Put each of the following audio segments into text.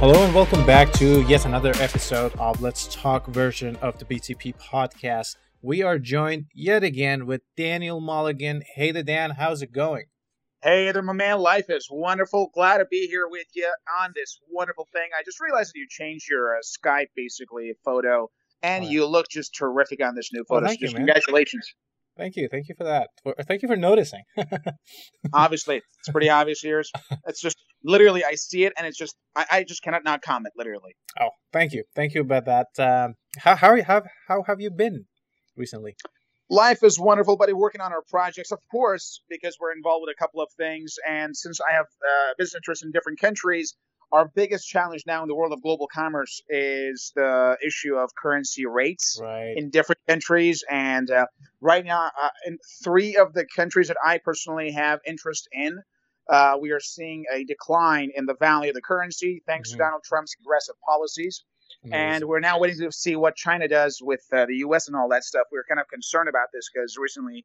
Hello and welcome back to yet another episode of Let's Talk version of the BTP podcast. We are joined yet again with Daniel Mulligan. Hey there, Dan. How's it going? Hey there, my man. Life is wonderful. Glad to be here with you on this wonderful thing. I just realized that you changed your uh, Skype basically photo, and you look just terrific on this new photo. thank so you, congratulations. Thank you. Thank you for that. For, thank you for noticing. Obviously, it's pretty obvious here. It's just literally, I see it, and it's just, I, I just cannot not comment. Literally. oh, thank you. Thank you about that. Um, how how you, how how have you been recently? Life is wonderful, buddy. Working on our projects, of course, because we're involved with a couple of things. And since I have uh, business interests in different countries, our biggest challenge now in the world of global commerce is the issue of currency rates Right. in different countries. And uh, right now, uh, in three of the countries that I personally have interest in, uh, we are seeing a decline in the value of the currency thanks Mhm. to Donald Trump's aggressive policies and we're now waiting to see what China does with uh, the U.S. and all that stuff. We're kind of concerned about this because recently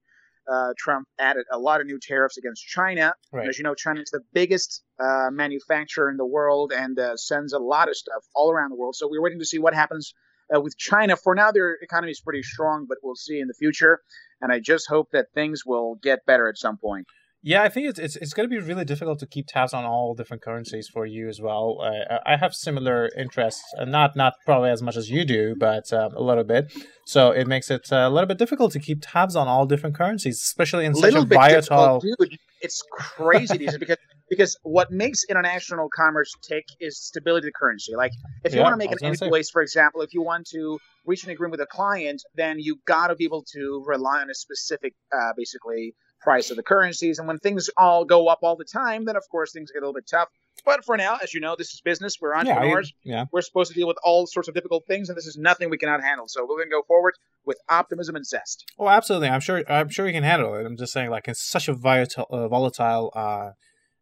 uh, Trump added a lot of new tariffs against China. Right. as you know, China is the biggest uh, manufacturer in the world and uh, sends a lot of stuff all around the world. So we're waiting to see what happens uh, with China. For now, their economy is pretty strong, but we'll see in the future. And I just hope that things will get better at some point. Yeah, I think it's it's, it's going to be really difficult to keep tabs on all different currencies for you as well. Uh, I have similar interests, uh, not not probably as much as you do, but um, a little bit. So it makes it uh, a little bit difficult to keep tabs on all different currencies, especially in such a volatile. dude. It's crazy these because because what makes international commerce tick is stability of the currency. Like if you Yeah, want to make an invoice, for example, if you want to reach an agreement with a client, then you got to be able to rely on a specific, uh, basically price of the currencies. And when things all go up all the time, then of course things get a little bit tough. But for now, as you know, this is business. We're Yeah, I- entrepreneurs. yeah. We're supposed to deal with all sorts of difficult things, and this is nothing we cannot handle. So we're going to go forward with optimism and zest. Oh, absolutely. I'm sure. I'm sure you can handle it. I'm just saying, like, it's such a volatile, uh, volatile uh,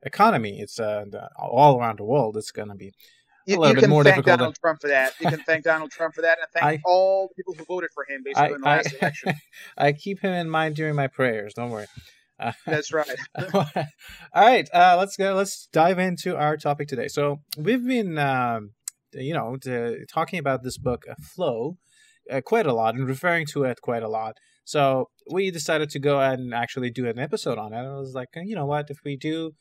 economy. It's uh, all around the world. It's going to be. You, you can thank Donald Trump for that. You can thank Donald Trump for that, and thank I- all the people who voted for him basically I, in the last I, election. I keep him in mind during my prayers. Don't worry. Uh, That's right. All right, uh, let's go. Let's dive into our topic today. So we've been, um, you know, t- talking about this book, uh, Flow, uh, quite a lot and referring to it quite a lot. So we decided to go ahead and actually do an episode on it. And I was like, you know what? If we do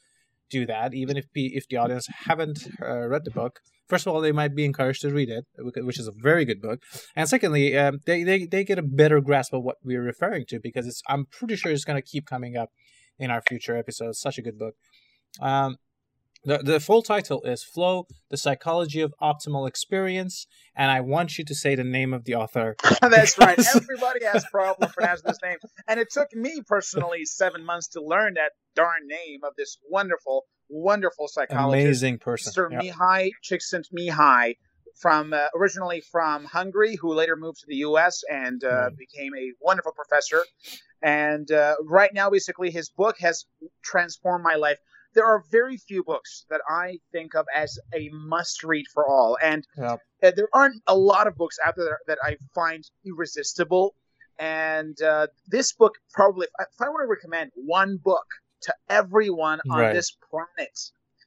do that, even if the, if the audience haven't uh, read the book, first of all, they might be encouraged to read it, which is a very good book. And secondly, um, they, they they get a better grasp of what we're referring to because it's I'm pretty sure it's going to keep coming up in our future episodes. Such a good book. Um, the the full title is Flow: The Psychology of Optimal Experience, and I want you to say the name of the author. That's right. Everybody has problem pronouncing this name, and it took me personally seven months to learn that darn name of this wonderful, wonderful psychologist, Amazing person. Sir Yeah. Mihai Csikszentmihalyi, from uh, originally from Hungary, who later moved to the U.S. and uh, Right. became a wonderful professor. And uh, right now, basically, his book has transformed my life. There are very few books that I think of as a must-read for all, and Yeah. uh, there aren't a lot of books out there that I find irresistible. And uh, this book, probably, if I, if I were to recommend one book to everyone on Right. this planet,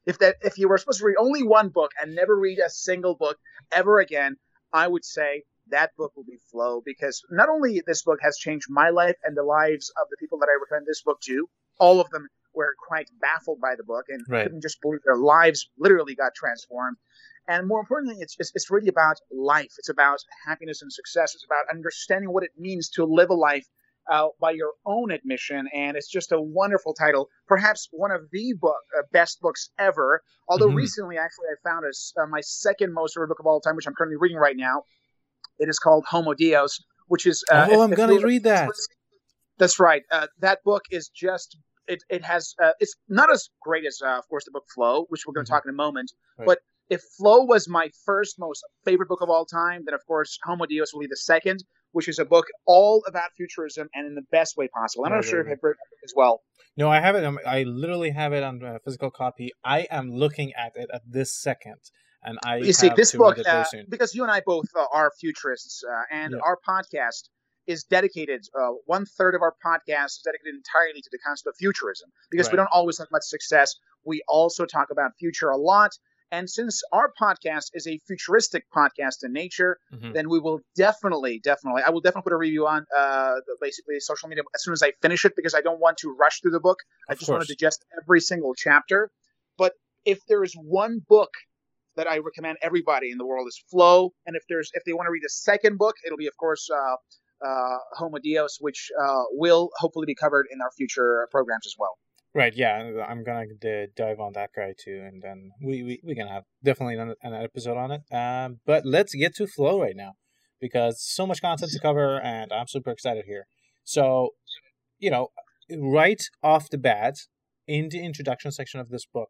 if that if you were supposed to read only one book and never read a single book ever again, I would say that book will be Flow because not only this book has changed my life and the lives of the people that I recommend this book to, all of them were quite baffled by the book and Right. couldn't just believe their lives literally got transformed. And more importantly, it's, it's it's really about life. It's about happiness and success. It's about understanding what it means to live a life uh, by your own admission. And it's just a wonderful title. Perhaps one of the book uh, best books ever. Although Mhm. recently, actually, I found a, uh, my second most favorite book of all time, which I'm currently reading right now. It is called Homo Deus, which is. Uh, oh, if- I'm if gonna read that. That's right. Uh, that book is just. It, it has uh, it's not as great as uh, of course the book Flow, which we're going to Mhm. talk in a moment. Right. But if Flow was my first most favorite book of all time, then of course Homo Deus will be the second, which is a book all about futurism and in the best way possible. I'm Right, not sure right, if I've read it as well. No, I have it. um, I literally have it on a physical copy. I am looking at it at this second, and I you see, this book, read it very uh, because you and I both uh, are futurists, uh, and Yeah. our podcast is dedicated. Uh, one third of our podcast is dedicated entirely to the concept of futurism, because we don't always talk about success. We also talk about future a lot, And since our podcast is a futuristic podcast in nature, mm-hmm. then we will definitely, definitely, I will definitely put a review on uh, basically social media as soon as I finish it because I don't want to rush through the book. Of I just course. want to digest every single chapter. But if there is one book that I recommend everybody in the world is Flow, and if there's if they want to read the second book, it'll be of course uh, uh, Homo Deus, which uh, will hopefully be covered in our future programs as well. Right. Yeah, I'm gonna dive on that guy too, and then we we we gonna have definitely an, an episode on it. Um, but let's get to flow right now because so much content to cover, and I'm super excited here. So, you know, right off the bat, in the introduction section of this book,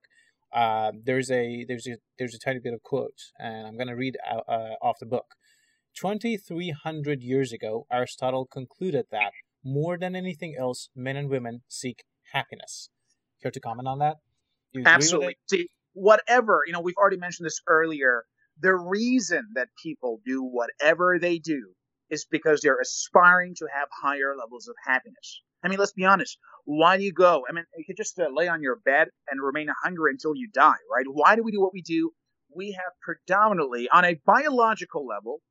uh, there's a there's a there's a tiny bit of quote, and I'm gonna read out, uh, off the book. Twenty three hundred years ago, Aristotle concluded that more than anything else, men and women seek happiness. Care to comment on that? Absolutely. See, whatever, you know, we've already mentioned this earlier. The reason that people do whatever they do is because they're aspiring to have higher levels of happiness. I mean, let's be honest. Why do you go? I mean, you could just uh, lay on your bed and remain hungry until you die, right? Why do we do what we do? We have predominantly, on a biological level,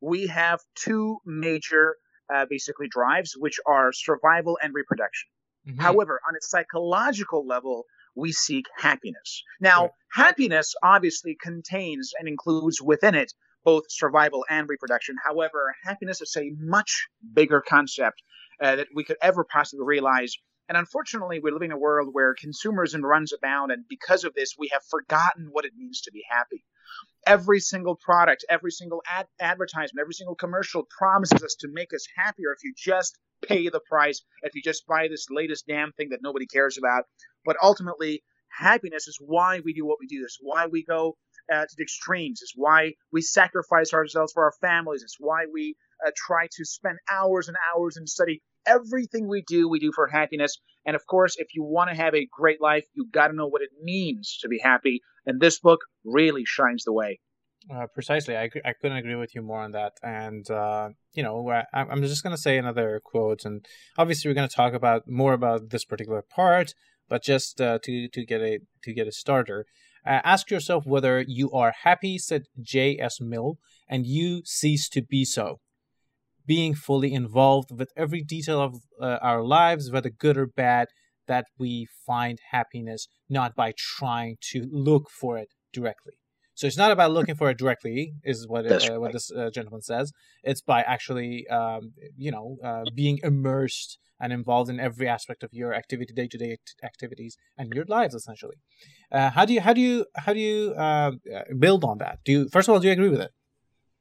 we have two major, uh, basically, drives, which are survival and reproduction. Mm-hmm. However, on a psychological level, we seek happiness. Now, right. happiness obviously contains and includes within it both survival and reproduction. However, happiness is a much bigger concept uh, that we could ever possibly realize. And unfortunately, we're living in a world where consumerism runs abound, and because of this, we have forgotten what it means to be happy. Every single product, every single ad- advertisement, every single commercial promises us to make us happier if you just pay the price, if you just buy this latest damn thing that nobody cares about. But ultimately, happiness is why we do what we do. This is why we go uh, to the extremes. It's why we sacrifice ourselves for our families. It's why we uh, try to spend hours and hours and study. Everything we do, we do for happiness. And of course, if you want to have a great life, you got to know what it means to be happy. And this book really shines the way. Uh, precisely, I, I couldn't agree with you more on that. And uh, you know, I, I'm just gonna say another quote, and obviously we're gonna talk about more about this particular part. But just uh, to to get a to get a starter, uh, ask yourself whether you are happy," said J. S. Mill, and you cease to be so. Being fully involved with every detail of uh, our lives, whether good or bad, that we find happiness not by trying to look for it directly. So it's not about looking for it directly, is what uh, right. what this uh, gentleman says. It's by actually, um, you know, uh, being immersed and involved in every aspect of your activity, day to day activities, and your lives essentially. Uh, how do you how do you how do you uh, build on that? Do you first of all do you agree with it?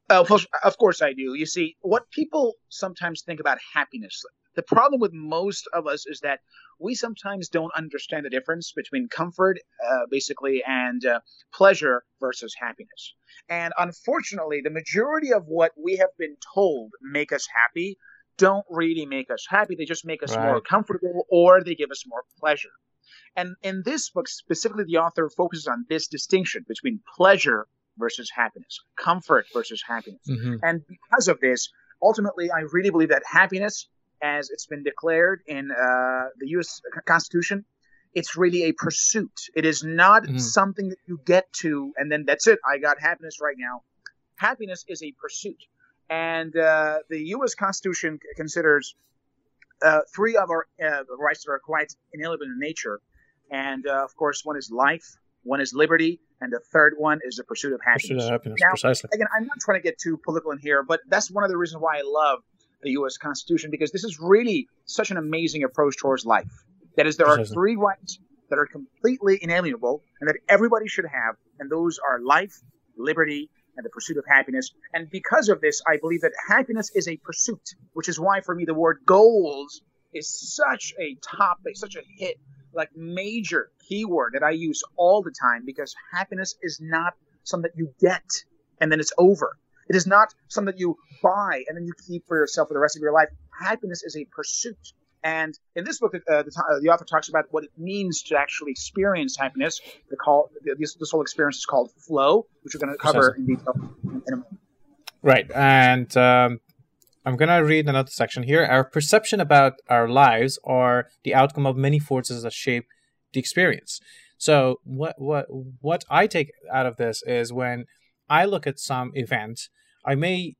Uh, of course I do. You see, what people sometimes think about happiness the problem with most of us is that we sometimes don't understand the difference between comfort, uh, basically, and uh, pleasure versus happiness. And unfortunately, the majority of what we have been told make us happy don't really make us happy. They just make us right. more comfortable or they give us more pleasure. And in this book, specifically, the author focuses on this distinction between pleasure versus happiness, comfort versus happiness. Mm-hmm. And because of this, ultimately, I really believe that happiness as it's been declared in uh, the U.S. Constitution, it's really a pursuit. It is not mm-hmm. something that you get to and then that's it. I got happiness right now. Happiness is a pursuit, and uh, the U.S. Constitution considers uh, three of our uh, rights that are quite inalienable in nature, and uh, of course, one is life, one is liberty, and the third one is the pursuit of happiness. Pursuit of happiness, now, precisely. Again, I'm not trying to get too political in here, but that's one of the reasons why I love the U.S. Constitution because this is really such an amazing approach towards life. That is, there are three rights that are completely inalienable and that everybody should have, and those are life, liberty, and the pursuit of happiness. And because of this, I believe that happiness is a pursuit, which is why for me the word goals is such a topic, such a hit, like major keyword that I use all the time because happiness is not something that you get and then it's over. It is not something that you buy and then you keep for yourself for the rest of your life. Happiness is a pursuit. And in this book, uh, the, uh, the, author talks about what it means to actually experience happiness. The call, this, this whole experience is called flow, which we're going to cover in detail in a moment. Right, and um, I'm going to read another section here. Our perception about our lives are the outcome of many forces that shape the experience. So what what what I take out of this is when I look at some event, I may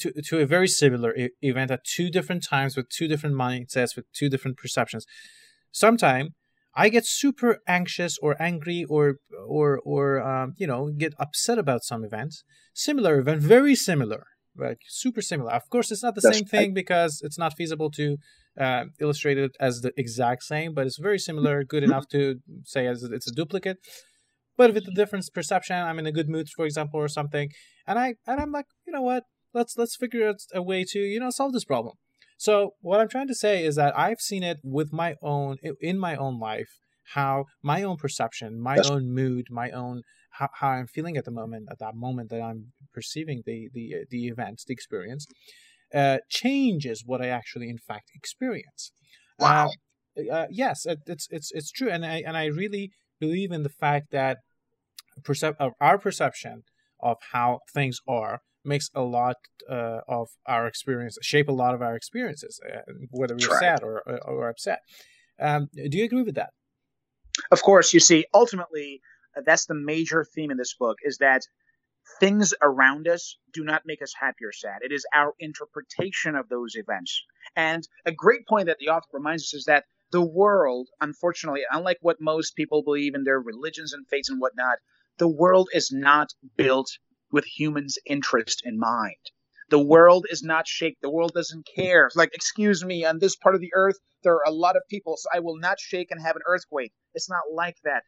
to to a very similar e- event at two different times with two different mindsets with two different perceptions. Sometime I get super anxious or angry or or or um, you know get upset about some events. Similar event, very similar, like super similar. Of course, it's not the That's same thing because it's not feasible to uh, illustrate it as the exact same, but it's very similar, good enough to say as it's a duplicate. But with a different perception, I'm in a good mood, for example, or something, and I and I'm like, you know what? Let's let's figure out a way to you know solve this problem. So what I'm trying to say is that I've seen it with my own in my own life how my own perception, my Yes. own mood, my own how, how I'm feeling at the moment at that moment that I'm perceiving the the uh, the event, the experience, uh, changes what I actually in fact experience. Wow. Uh, uh, yes, it, it's it's it's true, and I and I really believe in the fact that percep- of our perception of how things are makes a lot uh, of our experience shape a lot of our experiences, uh, whether we're right. sad or, or or upset. Um, do you agree with that? of course, you see, ultimately, uh, that's the major theme in this book is that things around us do not make us happy or sad. It is our interpretation of those events. And a great point that the author reminds us is that the world, unfortunately, unlike what most people believe in their religions and faiths and whatnot, the world is not built with humans' interest in mind. The world is not shaped. The world doesn't care. Like, excuse me, on this part of the earth, there are a lot of people, so I will not shake and have an earthquake. It's not like that.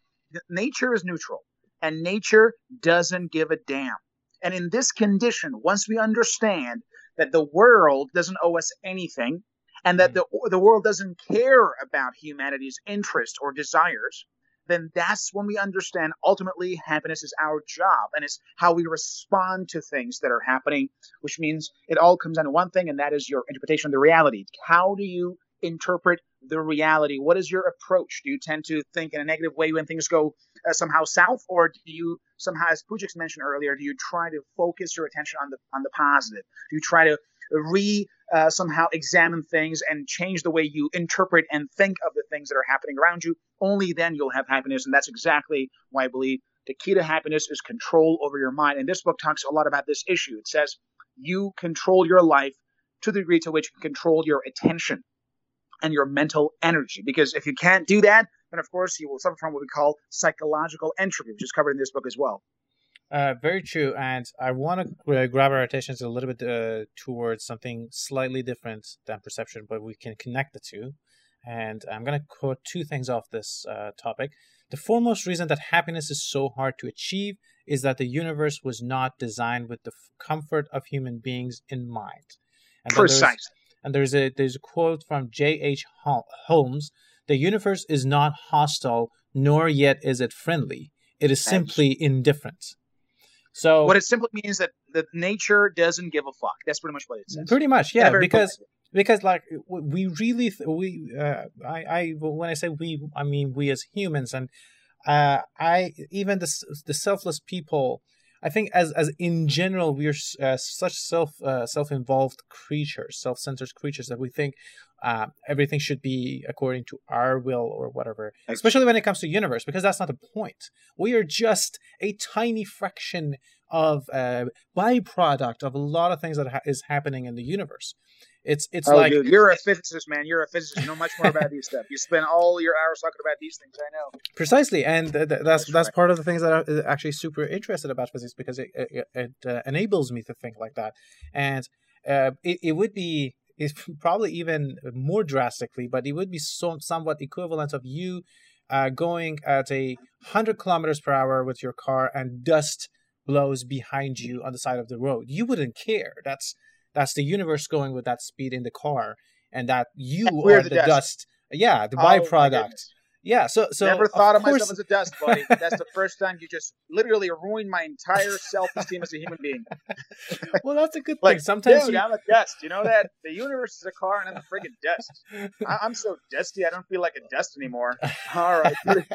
Nature is neutral, and nature doesn't give a damn. And in this condition, once we understand that the world doesn't owe us anything, and that hmm. the, the world doesn't care about humanity's interest or desires, then that's when we understand ultimately happiness is our job and it's how we respond to things that are happening, which means it all comes down to one thing, and that is your interpretation of the reality. How do you interpret the reality? What is your approach? Do you tend to think in a negative way when things go uh, somehow south, or do you somehow, as Pujix mentioned earlier, do you try to focus your attention on the on the positive? Do you try to re uh, somehow examine things and change the way you interpret and think of the things that are happening around you? Only then you'll have happiness, and that's exactly why I believe the key to happiness is control over your mind. And this book talks a lot about this issue. It says you control your life to the degree to which you control your attention and your mental energy. Because if you can't do that, then of course you will suffer from what we call psychological entropy, which is covered in this book as well. Uh, very true, and I want to uh, grab our attentions a little bit uh, towards something slightly different than perception, but we can connect the two. And I'm going to quote two things off this uh, topic. The foremost reason that happiness is so hard to achieve is that the universe was not designed with the f- comfort of human beings in mind. And Precisely. And there's a there's a quote from J. H. Holmes: "The universe is not hostile, nor yet is it friendly. It is simply indifferent." So What it simply means that that nature doesn't give a fuck. That's pretty much what it says. pretty much, yeah, because polite because like we really th- we uh, I I when I say we I mean we as humans and uh I even the the selfless people I think as as in general we're uh, such self uh, self involved creatures self centered creatures that we think uh, everything should be according to our will or whatever especially when it comes to universe because that's not the point. We are just a tiny fraction of a byproduct of a lot of things that ha- is happening in the universe it's it's oh, like dude, you're a physicist, man. You're a physicist. You know much more about these stuff. You spend all your hours talking about these things. I know. precisely and th- th- that's That's part of the things that i'm uh, actually super interested about physics because it it, it uh, enables me to think like that and uh, it, it would be it's probably even more drastically but it would be so somewhat equivalent of you uh, going at a 100 kilometers per hour with your car and dust blows behind you on the side of the road you wouldn't care that's that's the universe going with that speed in the car and that you We're the the, dust. dust. yeah the Oh, byproduct yeah so so Never thought of, course, myself as a dust, buddy. That's the first time you just literally ruined my entire self-esteem as a human being. well that's a good Like, thing sometimes Dude, you, I'm a dust. You know that? The universe is a car, and I'm a friggin' dust. I- I'm so dusty, I don't feel like a dust anymore. All right, pretty,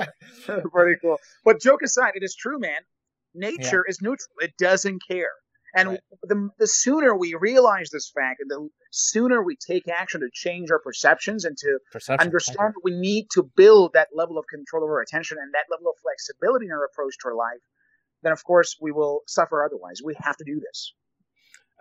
pretty cool. But joke aside, it is true, man. Nature is neutral. It doesn't care. And right. the, the sooner we realize this fact, and the sooner we take action to change our perceptions and to Perception. understand that we need to build that level of control over our attention and that level of flexibility in our approach to our life, then of course we will suffer otherwise. We have to do this.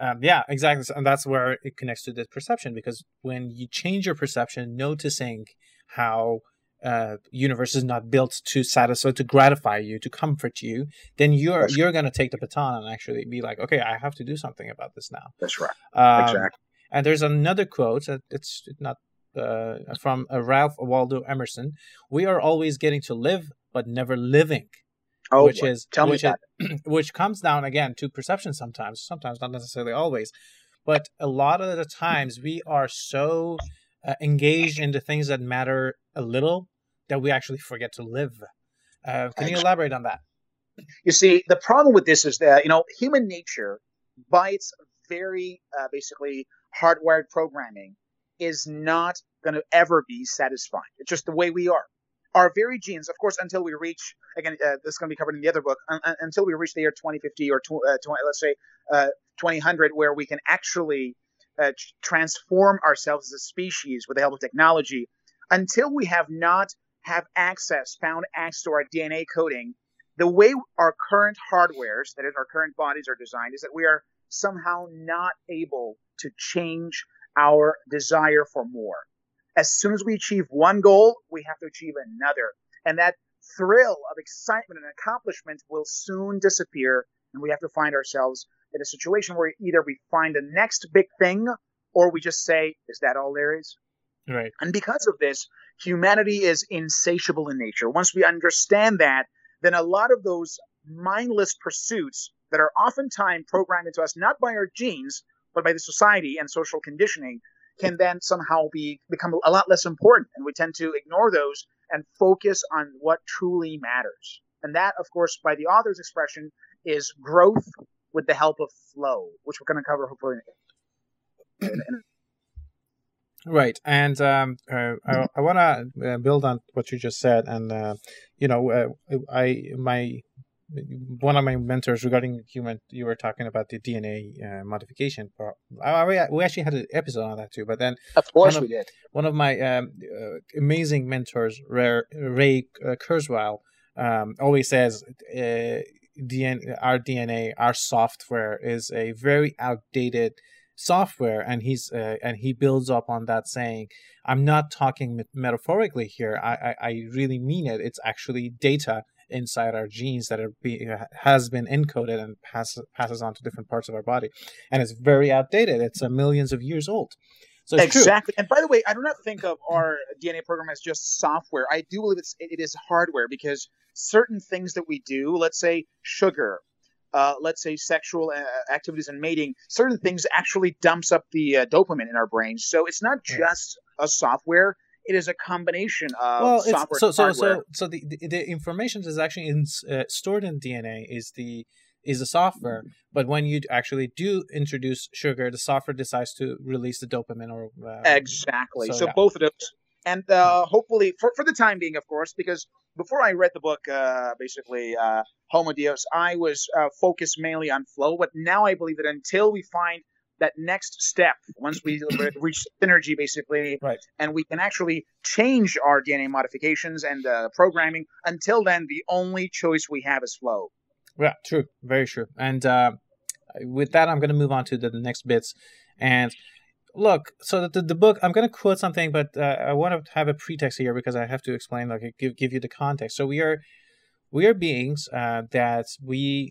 Um, yeah, exactly. And that's where it connects to the perception because when you change your perception, noticing how uh, universe is not built to satisfy, to gratify you, to comfort you, then you're That's you're going to take the baton and actually be like, okay, I have to do something about this now. That's right. Um, exactly. And there's another quote. It's not uh, from uh, Ralph Waldo Emerson. We are always getting to live, but never living. Oh, which is tell which me is, which comes down again to perception sometimes, sometimes not necessarily always, but a lot of the times we are so uh, engaged into things that matter a little that we actually forget to live. Uh, can you elaborate on that? You see, the problem with this is that you know human nature, by its very uh, basically hardwired programming, is not going to ever be satisfied. It's just the way we are. Our very genes, of course, until we reach again, uh, this is going to be covered in the other book. until we reach the year 2050 or tw- uh, 20, let's say 2000, uh, where we can actually uh, transform ourselves as a species with the help of technology. Until we have not have access, found access to our DNA coding, the way our current hardwares, that is, our current bodies are designed, is that we are somehow not able to change our desire for more. As soon as we achieve one goal, we have to achieve another. And that thrill of excitement and accomplishment will soon disappear. And we have to find ourselves in a situation where either we find the next big thing or we just say, is that all there is? Right. And because of this, humanity is insatiable in nature. Once we understand that, then a lot of those mindless pursuits that are oftentimes programmed into us not by our genes, but by the society and social conditioning can then somehow be become a lot less important and we tend to ignore those and focus on what truly matters. And that, of course, by the author's expression, is growth with the help of flow, which we're going to cover hopefully in, in, Right, and um, uh, I, I want to uh, build on what you just said, and uh, you know, uh, I my one of my mentors regarding human, you were talking about the DNA uh, modification. I, we actually had an episode on that too, but then of course we did. One of my um, uh, amazing mentors, Ray, Ray Kurzweil, um, always says. DNA, our DNA, our software is a very outdated software and he's uh, and he builds up on that saying i'm not talking metaphorically here. I, I, I really mean it. It's actually data inside our genes that are be, has been encoded and pass, passes on to different parts of our body. And it's very outdated. It's uh, millions of years old. So exactly true. and by the way i do not think of our dna program as just software. I do believe it's it is hardware because certain things that we do let's say sugar uh, let's say sexual uh, activities and mating, certain things actually dumps up the uh, dopamine in our brains. So it's not just a software; it is a combination of well, software. so so so so the, the, the information is actually in, uh, stored in DNA is the is the software, mm-hmm. but when you actually do introduce sugar, the software decides to release the dopamine or uh, exactly. So, so yeah. both of those, and uh, hopefully for for the time being, of course, because before I read the book, uh, basically uh, Homo Deus, I was uh, focused mainly on flow. But now I believe that until we find that next step, once we reach synergy, basically, right. and we can actually change our DNA modifications and uh, programming, until then, the only choice we have is flow. Yeah, true, very true. And uh, with that, I'm going to move on to the, the next bits. And look, so the, the book, I'm going to quote something, but uh, I want to have a pretext here because I have to explain, like, give, give you the context. So we are we are beings uh, that we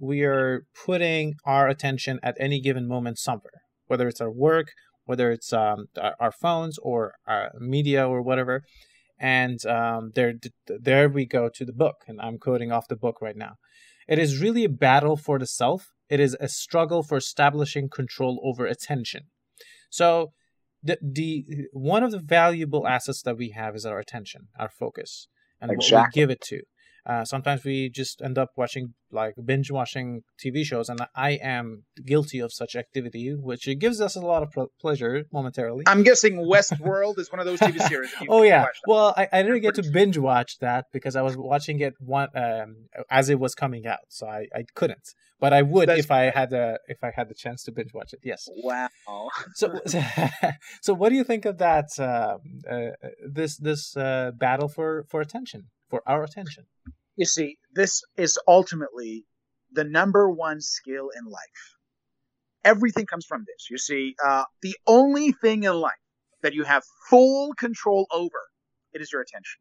we are putting our attention at any given moment somewhere, whether it's our work, whether it's um, our phones or our media or whatever. And um, there, there we go to the book, and I'm quoting off the book right now. It is really a battle for the self. It is a struggle for establishing control over attention. So the the one of the valuable assets that we have is our attention, our focus, and exactly. what we give it to. Uh, sometimes we just end up watching like binge watching TV shows, and I am guilty of such activity, which it gives us a lot of pl- pleasure momentarily. I'm guessing Westworld is one of those TV series. oh yeah, well I, I didn't get to binge watch that because I was watching it one um, as it was coming out, so I, I couldn't. But I would That's if I had the if I had the chance to binge watch it. Yes. Wow. so so what do you think of that? Uh, uh, this this uh, battle for for attention for our attention. You see, this is ultimately the number one skill in life. Everything comes from this. You see, uh, the only thing in life that you have full control over, it is your attention.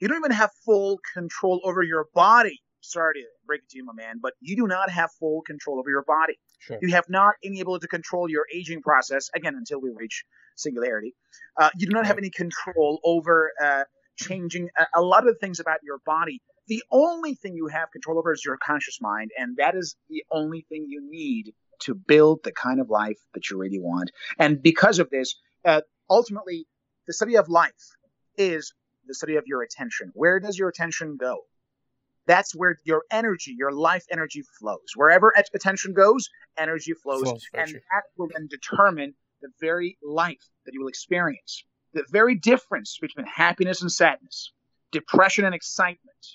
You don't even have full control over your body. Sorry to break it to you, my man, but you do not have full control over your body. Sure. You have not been able to control your aging process again until we reach singularity. Uh, you do not have any control over uh, changing a, a lot of things about your body. The only thing you have control over is your conscious mind, and that is the only thing you need to build the kind of life that you really want. And because of this, uh, ultimately, the study of life is the study of your attention. Where does your attention go? That's where your energy, your life energy flows. Wherever attention goes, energy flows. flows and that will then determine the very life that you will experience the very difference between happiness and sadness, depression and excitement,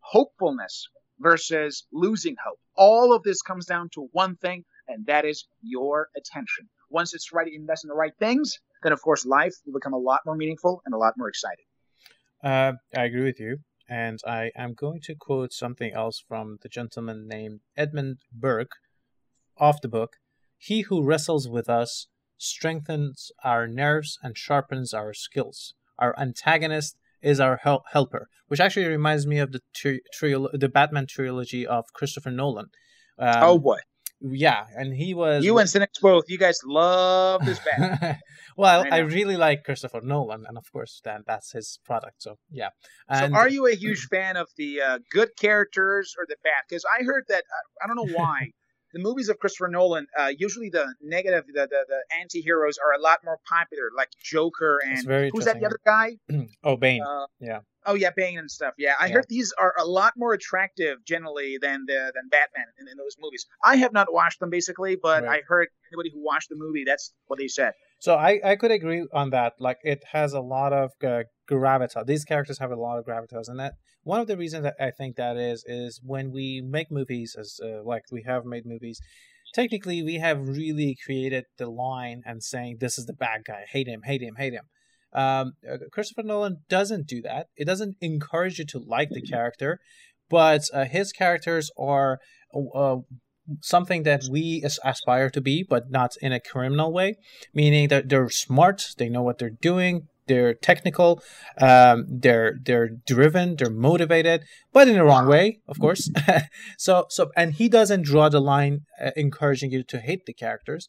hopefulness versus losing hope. All of this comes down to one thing, and that is your attention. Once it's right, invest in the right things, then of course life will become a lot more meaningful and a lot more exciting. Uh, I agree with you. And I am going to quote something else from the gentleman named Edmund Burke off the book He who wrestles with us strengthens our nerves and sharpens our skills. Our antagonist is our hel- helper, which actually reminds me of the tri- tri- the Batman trilogy of Christopher Nolan. Um, oh boy. Yeah, and he was. You and Cynics both. You guys love this Batman. well, I, I, really like Christopher Nolan, and of course, then that's his product. So yeah. And, so, are you a huge fan of the uh, good characters or the bad? Because I heard that I don't know why the movies of Christopher Nolan, uh, usually the negative, the, the, the anti-heroes are a lot more popular, like Joker and who's that the other guy? oh, Bane. Uh, yeah. Oh yeah, Bane and stuff. Yeah, I yeah. heard these are a lot more attractive generally than the than Batman in, in those movies. I have not watched them basically, but right. I heard anybody who watched the movie, that's what they said. So I, I could agree on that. Like it has a lot of uh, gravitas. These characters have a lot of gravitas, and that one of the reasons that I think that is is when we make movies, as uh, like we have made movies. Technically, we have really created the line and saying this is the bad guy. Hate him, hate him, hate him. Um, uh, Christopher Nolan doesn't do that. It doesn't encourage you to like the character, but uh, his characters are uh, something that we aspire to be, but not in a criminal way, meaning that they're smart, they know what they're doing, they're technical, um, they're they're driven, they're motivated, but in the wrong way, of course. so so and he doesn't draw the line uh, encouraging you to hate the characters.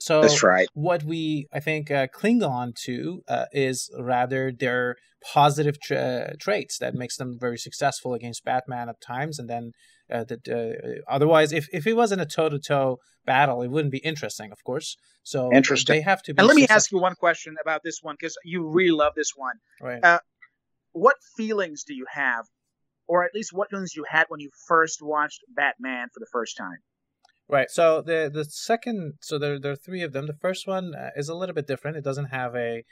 So that's right. What we I think uh, cling on to uh, is rather their positive tra- traits that makes them very successful against Batman at times, and then uh, that uh, otherwise, if if it wasn't a toe to toe battle, it wouldn't be interesting, of course. So interesting. They have to. and let me ask you one question about this one because you really love this one. Right. Uh, what feelings do you have, or at least what feelings you had when you first watched Batman for the first time? Right. So the the second, so there there are three of them. The first one uh, is a little bit different. It doesn't have a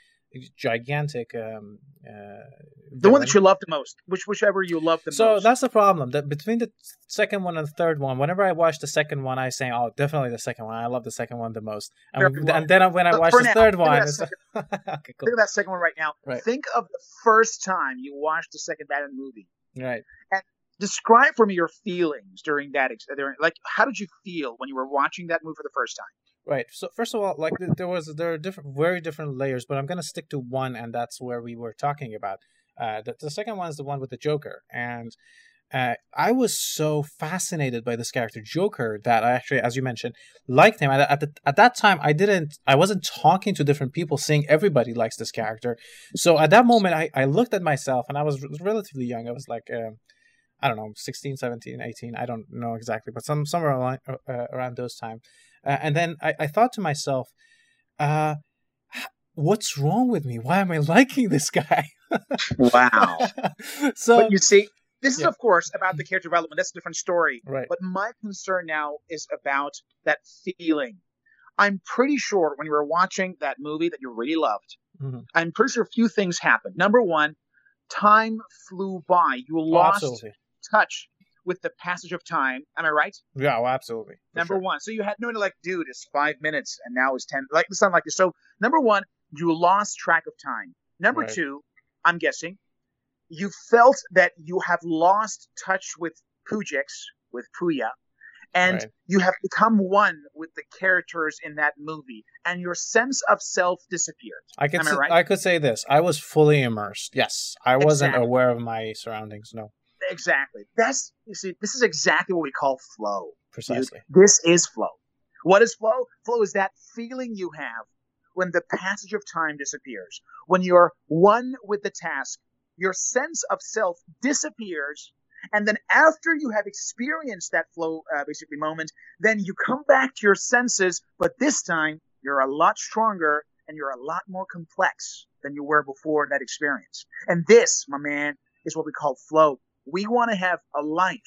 gigantic um, uh, the one that you love the most which whichever you love the so most So that's the problem that between the second one and the third one whenever i watch the second one i say oh definitely the second one i love the second one the most and, and then when i watch the now, third one second, okay, cool. think of that second one right now right. think of the first time you watched the second batman movie right and describe for me your feelings during that during, like how did you feel when you were watching that movie for the first time Right. So first of all, like there was there are different, very different layers, but I'm gonna stick to one, and that's where we were talking about. Uh, the, the second one is the one with the Joker, and uh, I was so fascinated by this character Joker that I actually, as you mentioned, liked him. At, at, the, at that time, I didn't, I wasn't talking to different people, saying everybody likes this character. So at that moment, I, I looked at myself, and I was relatively young. I was like, uh, I don't know, 16, 17, 18. I don't know exactly, but some somewhere around, uh, around those time. Uh, and then I, I thought to myself, uh, what's wrong with me? Why am I liking this guy? wow. so but you see, This is, Yeah. of course, about the character development. That's a different story. Right. But my concern now is about that feeling. I'm pretty sure when you were watching that movie that you really loved, Mhm. I'm pretty sure a few things happened. Number one, time flew by. You Oh, lost absolutely. Touch with the passage of time. Am I right? Yeah, oh, absolutely. for Number sure. one. So you had no like, dude, it's five minutes and now it's ten. Like something like this. So number one, you lost track of time. Number Right. two, I'm guessing, you felt that you have lost touch with Pujix, with Puya, and Right. you have become one with the characters in that movie, and your sense of self disappeared. I could I right? I could say this. I was fully immersed. Yes, I wasn't Exactly. aware of my surroundings. No, Exactly. That's you see, this is exactly what we call flow. dude. precisely. This is flow. What is flow? Flow is that feeling you have when the passage of time disappears, when you're one with the task, your sense of self disappears, and then after you have experienced that flow, uh, basically moment, then you come back to your senses, but this time you're a lot stronger and you're a lot more complex than you were before that experience. And this, my man, is what we call flow. We want to have a life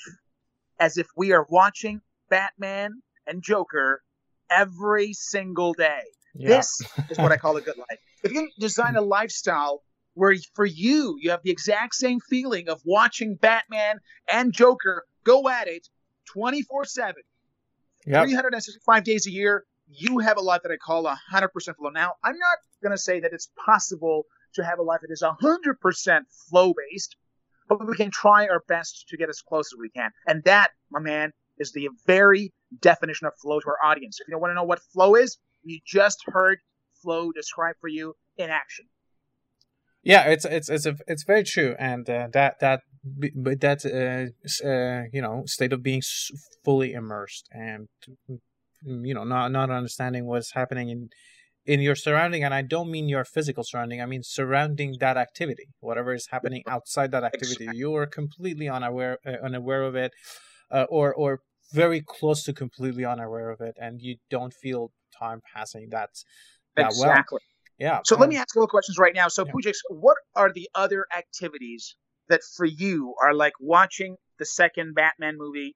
as if we are watching Batman and Joker every single day. Yeah. This is what I call a good life. If you can design a lifestyle where for you, you have the exact same feeling of watching Batman and Joker go at it 24 7, Yep. 365 days a year, you have a life that I call 100% flow. Now, I'm not going to say that it's possible to have a life that is 100% flow based, but we can try our best to get as close as we can. And that, my man, is the very definition of flow to our audience. If you don't want to know what flow is, you just heard flow described for you in action. Yeah, it's it's it's a, it's very true, and uh, that that but that uh, uh, you know state of being fully immersed and you know not not understanding what's happening in in your surrounding, and I don't mean your physical surrounding. I mean surrounding that activity, whatever is happening outside that activity. You are completely unaware uh, unaware of it, uh, or or very close to completely unaware of it, and you don't feel time passing. That's that well. exactly. Yeah. So let um, me ask a couple questions right now. So, Yeah. Pujix, what are the other activities that for you are like watching the second Batman movie?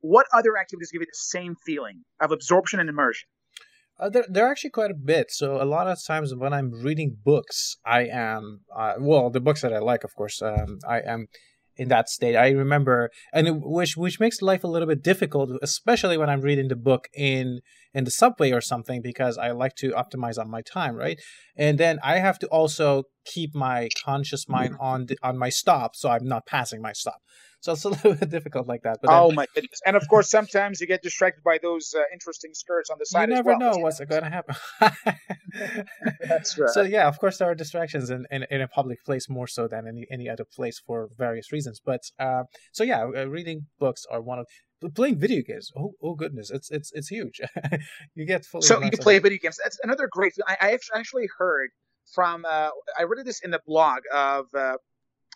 What other activities give you the same feeling of absorption and immersion? Uh, there, there are actually quite a bit. So a lot of times when I'm reading books, I am uh, well, the books that I like, of course, um, I am in that state. I remember, and it, which which makes life a little bit difficult, especially when I'm reading the book in in the subway or something, because I like to optimize on my time, right? And then I have to also keep my conscious mind on the, on my stop, so I'm not passing my stop. So it's a little bit difficult like that. But then- oh my goodness! And of course, sometimes you get distracted by those uh, interesting skirts on the side. you never well. know what's going to happen. That's right. So yeah, of course there are distractions in, in, in a public place more so than any any other place for various reasons. But uh, so yeah, uh, reading books are one of but playing video games. Oh, oh goodness, it's it's it's huge. you get fully. So you play video games. That's another great. I, I actually heard from. Uh, I read this in the blog of uh,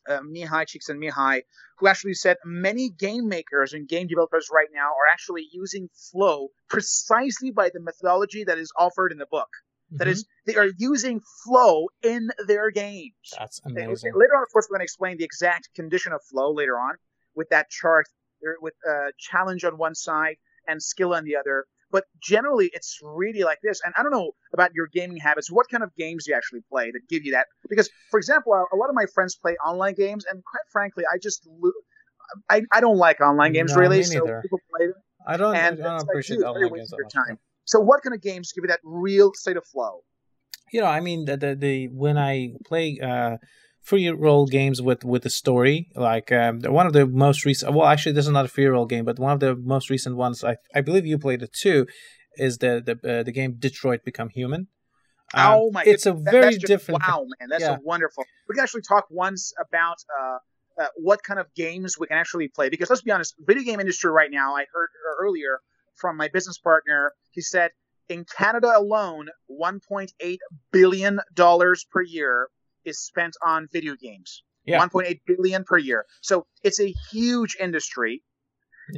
uh, Mihai Csikszentmihalyi, Mihai, who actually said many game makers and game developers right now are actually using Flow precisely by the methodology that is offered in the book. That Mhm. is, they are using Flow in their games. that's amazing. Later on, of course, we're going to explain the exact condition of flow later on with that chart, with uh, challenge on one side and skill on the other. But generally, it's really like this. And I don't know about your gaming habits. What kind of games do you actually play that give you that? Because, for example, a lot of my friends play online games, and quite frankly, I just lo- I, I don't like online games No, really. So people play them, I don't, and I don't like, appreciate dude, online games your time. So, what kind of games give you that real state of flow? you know, I mean, the the, the when I play uh, free roam games with with the story, like um, one of the most recent. Well, actually, this is not a free roam game, but one of the most recent ones. I I believe you played it too. Is the the uh, the game Detroit Become Human? Um, oh my! It's a goodness, that- very just- different. Wow, man, that's Yeah. a wonderful. We can actually talk once about uh, uh, what kind of games we can actually play. Because let's be honest, video game industry right now. I heard earlier from my business partner. He said in Canada alone, 1.8 billion dollars per year is spent on video games. Yeah. 1.8 billion per year. So it's a huge industry.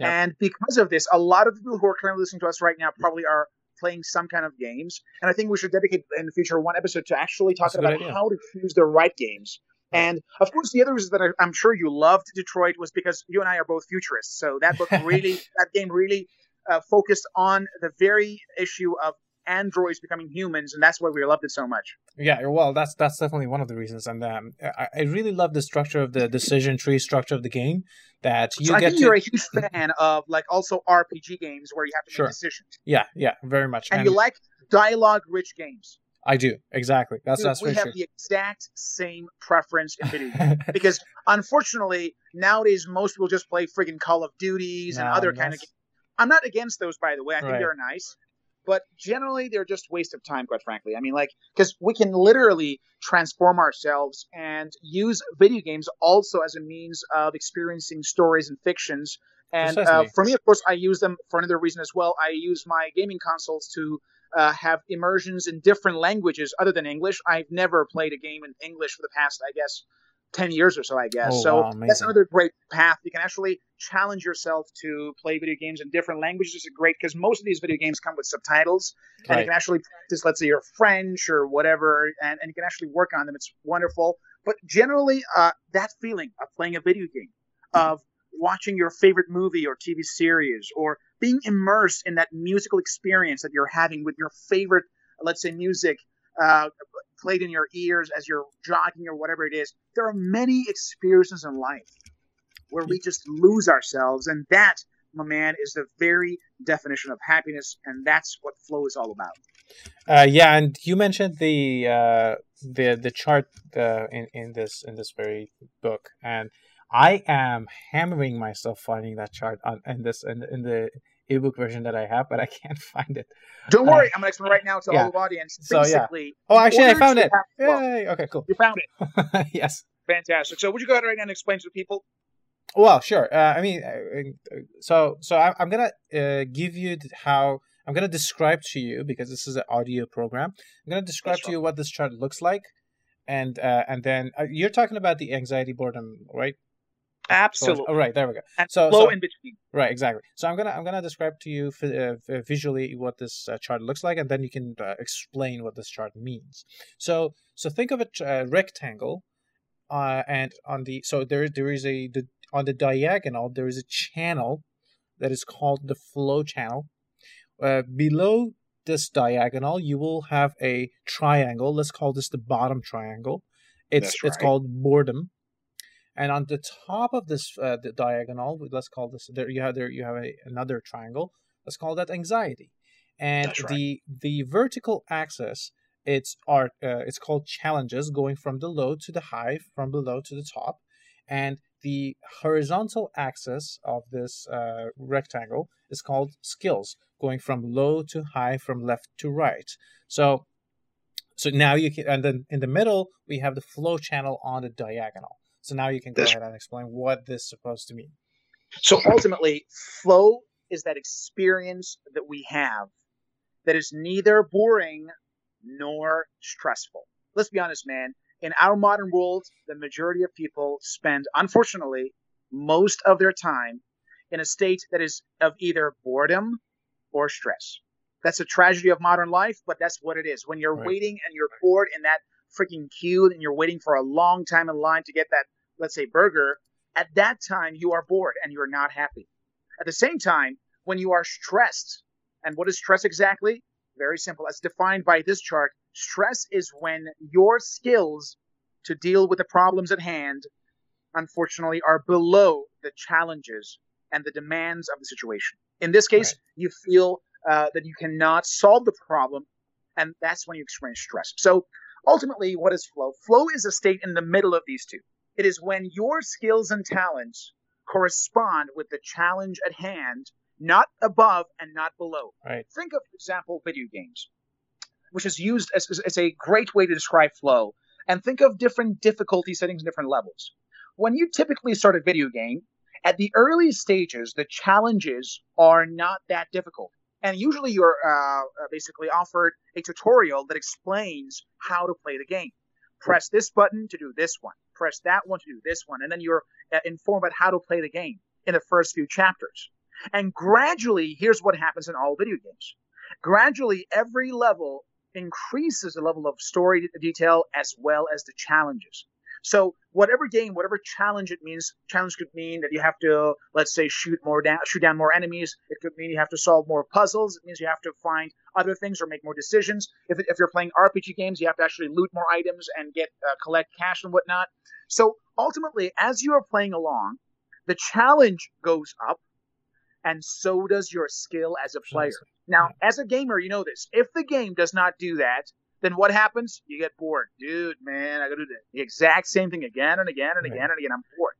And because of this, a lot of people who are currently listening to us right now probably are playing some kind of games. And I think we should dedicate in the future one episode to actually talking about idea. how to choose the right games. And of course, the other reason that I, am sure you loved Detroit was because you and I are both futurists. So that book really, that game really uh, focused on the very issue of androids becoming humans, and that's why we loved it so much. Yeah, well, that's that's definitely one of the reasons, and um, I, I really love the structure of the decision tree structure of the game. That you so get I think to... you're a huge fan of like also RPG games where you have to sure. make decisions. Yeah, yeah, very much. And, and you like dialogue-rich games. I do exactly. That's Dude, that's we have true. the exact same preference in video games because unfortunately nowadays most people just play friggin' Call of Duties No, and other kind of. games. I'm not against those, by the way. I think Right. they're nice, but generally they're just waste of time, quite frankly. I mean, like because we can literally transform ourselves and use video games also as a means of experiencing stories and fictions. And uh, for me, of course, I use them for another reason as well. I use my gaming consoles to uh, have immersions in different languages other than English. I've never played a game in English for the past, I guess, 10 years or so, I guess. Oh, so wow, that's another great path. You can actually challenge yourself to play video games in different languages. Is great because most of these video games come with subtitles, and you can actually practice, let's say, your French or whatever, and, and you can actually work on them. It's wonderful. But generally, uh, that feeling of playing a video game, of watching your favorite movie or TV series, or being immersed in that musical experience that you're having with your favorite, let's say, music uh, played in your ears as you're jogging or whatever it is. There are many experiences in life where we just lose ourselves, and that, my man, is the very definition of happiness, and that's what flow is all about. Uh, yeah, and you mentioned the uh, the the chart uh, in in this in this very book, and I am hammering myself finding that chart on in this in, in the ebook version that I have, but I can't find it. Don't Uh, worry, I'm going to explain right now to yeah. all the audience. So, yeah. Oh, actually, I found it. Yay! Okay, cool. You found it. yes. Fantastic. So, would you go ahead right now and explain to the people? Well, sure. Uh, I mean, uh, uh, so so I, I'm gonna uh, give you how I'm gonna describe to you because this is an audio program. I'm gonna describe That's to you what this chart looks like, and uh, and then uh, you're talking about the anxiety boredom, right? So- Absolutely. oh, right. There we go. and so- flow so- in between. Right, exactly. So I'm gonna I'm gonna describe to you uh, visually what this uh, chart looks like, and then you can uh, explain what this chart means. So so think of a uh, rectangle, uh, and on the so there there is a the, on the diagonal there is a channel that is called the flow channel. Uh, below this diagonal, you will have a triangle. Let's call this the bottom triangle. It's That's it's called boredom. And on the top of this uh, the diagonal, let's call this there you have there you have a, another triangle. Let's call that anxiety. And right. the the vertical axis it's art uh, it's called challenges going from the low to the high, from below to the top. And the horizontal axis of this uh, rectangle is called skills, going from low to high, from left to right. So, so now you can, and then in the middle we have the flow channel on the diagonal. So now you can go That's- ahead and explain what this is supposed to mean. So ultimately, flow is that experience that we have that is neither boring nor stressful. Let's be honest, man. In our modern world, the majority of people spend, unfortunately, most of their time in a state that is of either boredom or stress. That's a tragedy of modern life, but that's what it is. When you're Right. waiting and you're bored in that freaking queue and you're waiting for a long time in line to get that, let's say, burger, at that time you are bored and you're not happy. At the same time, when you are stressed, and what is stress exactly? Very simple. As defined by this chart, stress is when your skills to deal with the problems at hand, unfortunately, are below the challenges and the demands of the situation. In this case, Right. you feel uh, that you cannot solve the problem, and that's when you experience stress. So ultimately, what is flow? Flow is a state in the middle of these two. It is when your skills and talents correspond with the challenge at hand, not above and not below. Right. Think of, for example, video games, which is used as, as, a great way to describe flow. And think of different difficulty settings and different levels. When you typically start a video game, at the early stages, the challenges are not that difficult. And usually you're uh, basically offered a tutorial that explains how to play the game. Press this button to do this one. Press that one to do this one. And then you're uh, informed about how to play the game in the first few chapters. And gradually, here's what happens in all video games. Gradually, every level increases the level of story detail as well as the challenges. So whatever game, whatever challenge it means, challenge could mean that you have to, let's say, shoot more down, shoot down more enemies. It could mean you have to solve more puzzles. It means you have to find other things or make more decisions. If, if you're playing RPG games, you have to actually loot more items and get uh, collect cash and whatnot. So ultimately, as you are playing along, the challenge goes up, and so does your skill as a player. Now, as a gamer, you know this. If the game does not do that, then what happens? You get bored. Dude, man, I gotta do the exact same thing again and again and again and again. I'm bored.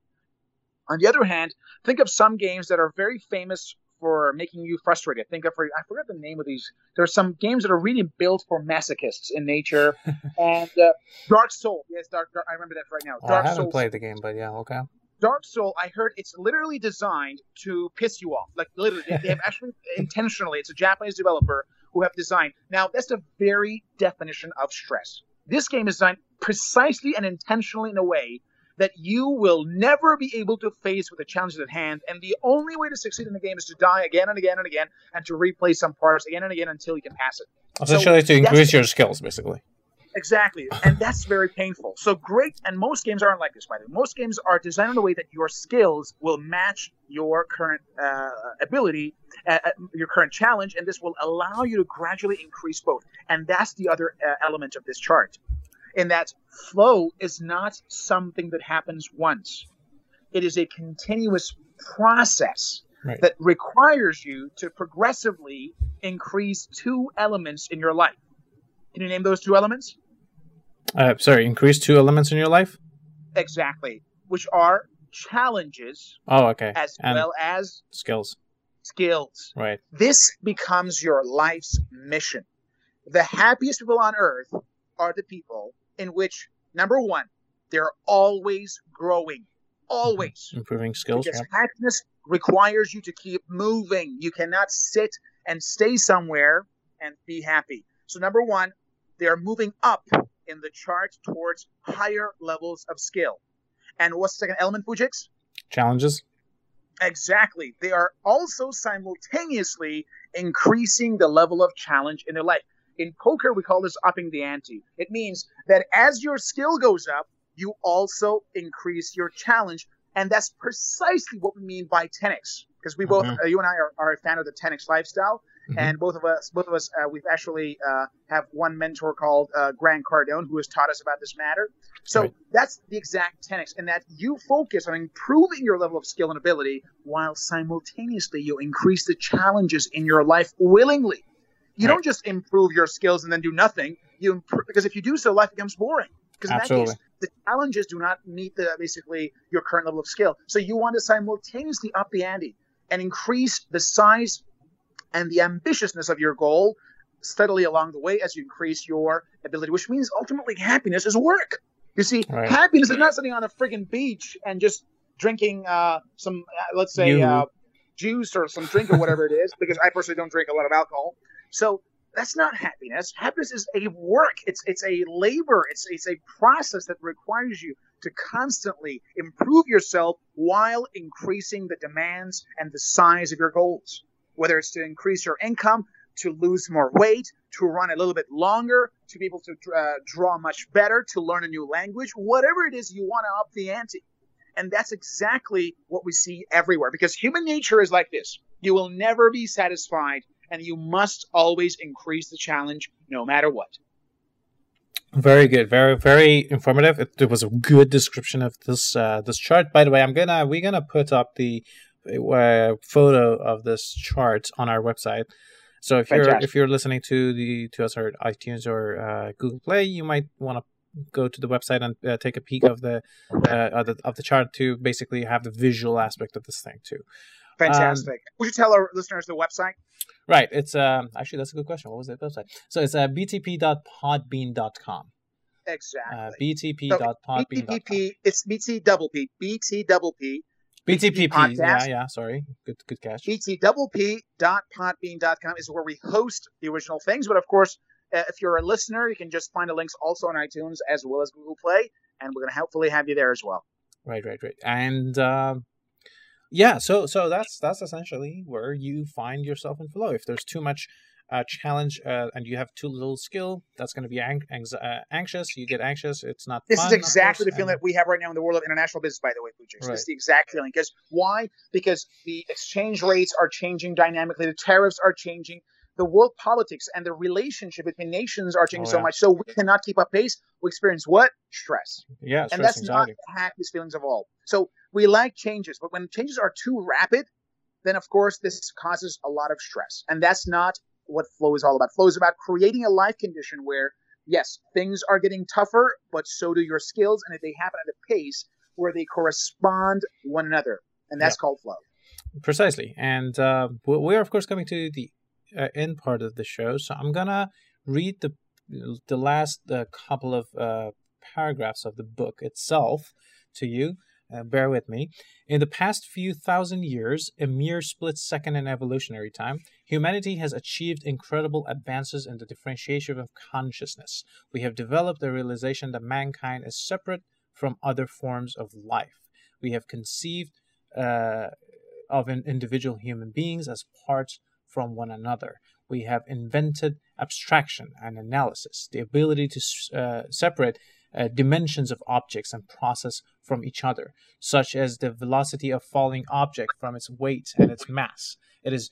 On the other hand, think of some games that are very famous for making you frustrated. Think of I forgot the name of these. There are some games that are really built for masochists in nature, and uh, Dark Soul. Yes, Dark, Dark. I remember that right now. Dark I haven't Soul. played the game, but yeah, okay. Dark Soul, I heard it's literally designed to piss you off. Like literally, they have actually intentionally. It's a Japanese developer who have designed. Now, that's the very definition of stress. This game is designed precisely and intentionally in a way that you will never be able to face with the challenges at hand. And the only way to succeed in the game is to die again and again and again and to replay some parts again and again until you can pass it. Essentially, so to increase your skills, basically. Exactly. And that's very painful. So great, and most games aren't like this, by the way. Most games are designed in a way that your skills will match your current uh, ability, uh, uh, your current challenge, and this will allow you to gradually increase both. And that's the other uh, element of this chart, in that flow is not something that happens once. It is a continuous process right. that requires you to progressively increase two elements in your life. Can you name those two elements? Uh, sorry, increase two elements in your life? Exactly, which are challenges. Oh, okay. As and well as skills. Skills. Right. This becomes your life's mission. The happiest people on earth are the people in which, number one, they're always growing. Always. Improving skills. Because yeah. happiness requires you to keep moving. You cannot sit and stay somewhere and be happy. So, number one, they are moving up in the chart towards higher levels of skill. And what's the second element, Fujix? Challenges. Exactly. They are also simultaneously increasing the level of challenge in their life. In poker, we call this upping the ante. It means that as your skill goes up, you also increase your challenge. And that's precisely what we mean by 10x. Because we both, mm-hmm. uh, you and I are, are a fan of the 10x lifestyle. Mm-hmm. And both of us, both of us, uh, we've actually uh, have one mentor called uh, Grant Cardone who has taught us about this matter. So right. that's the exact 10x, and that you focus on improving your level of skill and ability while simultaneously you increase the challenges in your life willingly. You right. don't just improve your skills and then do nothing. You improve, because if you do so, life becomes boring. Because in Absolutely. that case, the challenges do not meet the basically your current level of skill. So you want to simultaneously up the ante and increase the size and the ambitiousness of your goal steadily along the way as you increase your ability, which means ultimately happiness is work. You see, right. happiness is not sitting on a friggin' beach and just drinking uh, some, uh, let's say, uh, juice or some drink or whatever it is, because I personally don't drink a lot of alcohol. So that's not happiness. Happiness is a work. It's it's a labor. It's it's a process that requires you to constantly improve yourself while increasing the demands and the size of your goals whether it's to increase your income, to lose more weight, to run a little bit longer, to be able to uh, draw much better, to learn a new language, whatever it is you want to up the ante. And that's exactly what we see everywhere because human nature is like this. You will never be satisfied and you must always increase the challenge no matter what. Very good, very very informative. It, it was a good description of this uh, this chart. By the way, I'm gonna we're gonna put up the uh, photo of this chart on our website. So if Fantastic. you're if you're listening to the to us or iTunes or uh, Google Play, you might want to go to the website and uh, take a peek of the, uh, of the of the chart to basically have the visual aspect of this thing too. Fantastic. Um, Would you tell our listeners the website? Right. It's um actually that's a good question. What was the website? So it's uh, btp.podbean.com. Exactly. Uh, btp.podbean.com. BTP, it's BT double P, BT double P BTPP. Podcast. Yeah, yeah. Sorry. Good, good catch. BTPP.podbean.com is where we host the original things. But of course, uh, if you're a listener, you can just find the links also on iTunes as well as Google Play, and we're going to hopefully have you there as well. Right, right, right. And um, yeah, so so that's that's essentially where you find yourself in flow. If there's too much uh, challenge uh, and you have too little skill, that's going to be ang- uh, anxious. You get anxious. It's not. This fun, is exactly the and, feeling that we have right now in the world of international business. By the way, Pujix. Right. This is the exact feeling. Because why? Because the exchange rates are changing dynamically. The tariffs are changing. The world politics and the relationship between nations are changing Oh, so much. So we cannot keep up pace. We experience what? Stress. Yeah, and stress, that's anxiety. not the happiest feelings of all. So we like changes, but when changes are too rapid, then of course this causes a lot of stress, and that's not what flow is all about. Flow is about creating a life condition where yes, things are getting tougher, but so do your skills, and if they happen at a pace where they correspond one another, and that's called flow. Precisely. And uh, we- we're, of course, coming to the uh, end part of the show. So I'm going to read the, the last uh, couple of uh, paragraphs of the book itself to you. Uh, bear with me. In the past few thousand years, a mere split second in evolutionary time, humanity has achieved incredible advances in the differentiation of consciousness. We have developed the realization that mankind is separate from other forms of life. We have conceived uh, of individual human beings as parts from one another. We have invented abstraction and analysis, the ability to uh, separate uh, dimensions of objects and process from each other, such as the velocity of falling object from its weight and its mass. It is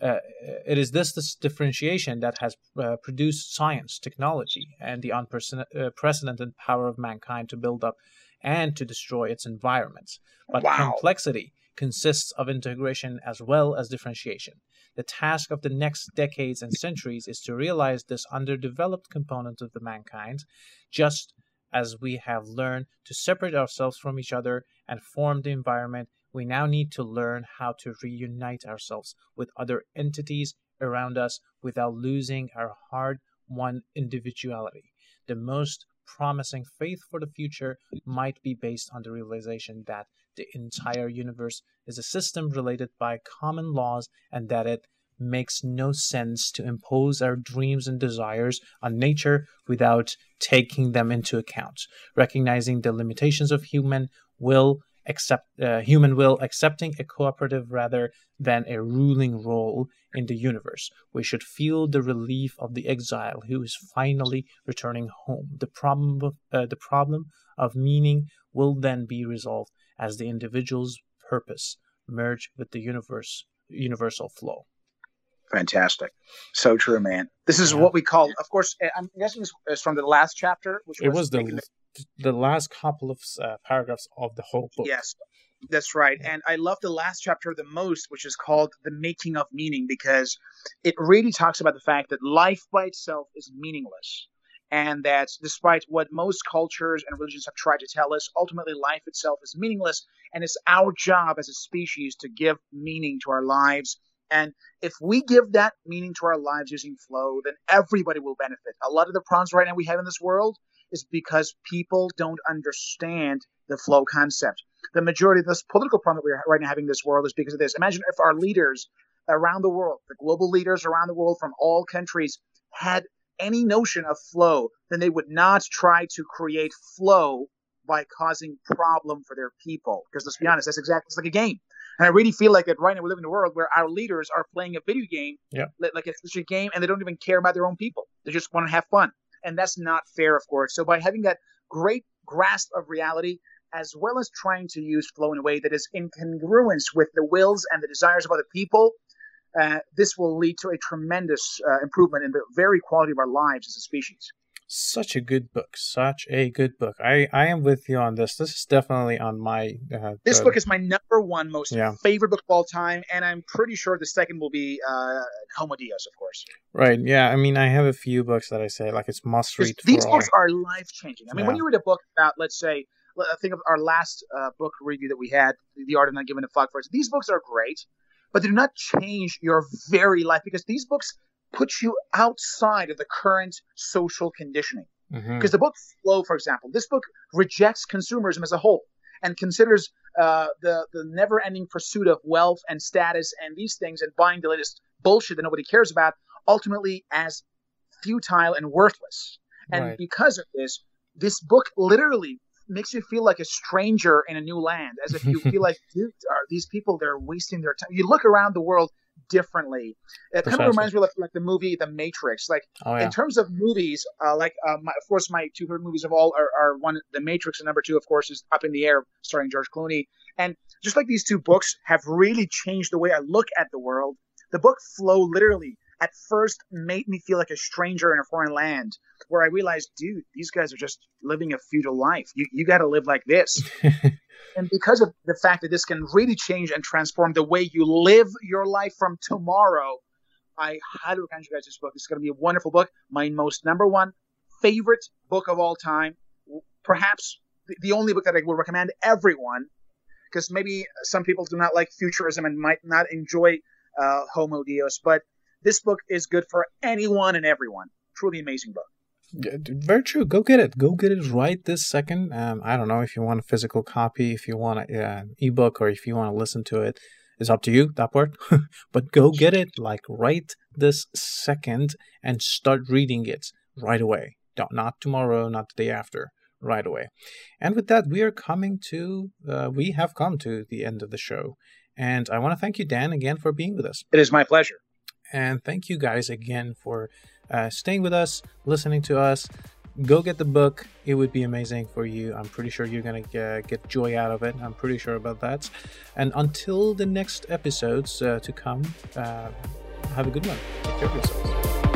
uh, it is this, this differentiation that has uh, produced science, technology, and the unprecedented power of mankind to build up and to destroy its environments. But Wow. complexity consists of integration as well as differentiation. The task of the next decades and centuries is to realize this underdeveloped component of the mankind, just as we have learned to separate ourselves from each other and form the environment, we now need to learn how to reunite ourselves with other entities around us without losing our hard won individuality. The most promising faith for the future might be based on the realization that the entire universe is a system related by common laws and that it makes no sense to impose our dreams and desires on nature without taking them into account. Recognizing the limitations of human will accept uh, human will accepting a cooperative rather than a ruling role in the universe. We should feel the relief of the exile who is finally returning home. The problem of, uh, the problem of meaning will then be resolved as the individual's purpose merge with the universe universal flow Fantastic. So true, man. This is Yeah. what we call, of course, eh, I'm guessing it's- from the last chapter, which it was taken- the the last couple of uh, paragraphs of the whole book Yes, that's right. And I love the last chapter the most, which is called The Making of Meaning, because it really talks about the fact that life by itself is meaningless. And that despite what most cultures and religions have tried to tell us, ultimately life itself is meaningless. And it's our job as a species to give meaning to our lives. And if we give that meaning to our lives using flow, then everybody will benefit. A lot of the problems right now we have in this world is because people don't understand the flow concept. The majority of this political problem that we're right now having in this world is because of this. Imagine if our leaders around the world, the global leaders around the world from all countries, had any notion of flow, then they would not try to create flow by causing problem for their people. Because let's be honest, that's exactly it's like a game. And I really feel like that right now we live in a world where our leaders are playing a video game, Yeah. like it's a game, and they don't even care about their own people. They just want to have fun, and that's not fair, of course. So by having that great grasp of reality, as well as trying to use flow in a way that is in congruence with the wills and the desires of other people, uh, this will lead to a tremendous uh, improvement in the very quality of our lives as a species. Such a good book such a good book i i am with you on this this is definitely on my uh, This uh, book is my number one most Yeah. favorite book of all time, and I'm pretty sure the second will be uh, Homo Deus, of course. right yeah i mean i have a few books that i say like it's must read These books all. are life changing. I mean, when you read a book about, let's say, l- think of our last uh, book review that we had, The Art of Not Giving a Fuck First. These books are great, but they do not change your very life because these books put you outside of the current social conditioning. Mhm. Because the book Flow, for example, this book rejects consumerism as a whole and considers uh, the the never ending pursuit of wealth and status and these things and buying the latest bullshit that nobody cares about ultimately as futile and worthless. And Right. because of this, this book literally makes you feel like a stranger in a new land, as if you feel like, dude, are these people they're wasting their time? You look around the world differently. It kind of reminds me of like, like, the movie The Matrix. Like oh, yeah. in terms of movies, uh, like uh, my, of course my two favorite movies of all are, are, one The Matrix and number two of course is Up in the Air starring George Clooney. And just like these two books have really changed the way I look at the world, the book Flow literally at first made me feel like a stranger in a foreign land where I realized, dude, these guys are just living a feudal life. You, you got to live like this. and because of the fact that this can really change and transform the way you live your life from tomorrow, I highly recommend you guys this book. It's going to be a wonderful book. My most number one favorite book of all time. Perhaps the only book that I would recommend everyone, because maybe some people do not like futurism and might not enjoy uh, Homo Deus, but this book is good for anyone and everyone. Truly amazing book. Very true. Go get it. Go get it right this second. Um, I don't know if you want a physical copy, if you want an uh, ebook, or if you want to listen to it. It's up to you, that part. but go get it like right this second and start reading it right away. Don't, not tomorrow, not the day after, right away. And with that, we are coming to, uh, we have come to the end of the show. And I want to thank you, Dan, again for being with us. It is my pleasure. And thank you guys again for uh, staying with us, listening to us. Go get the book. It would be amazing for you. I'm pretty sure you're going to uh, get joy out of it. I'm pretty sure about that. And until the next episodes uh, to come, uh, have a good one. Take care of yourselves.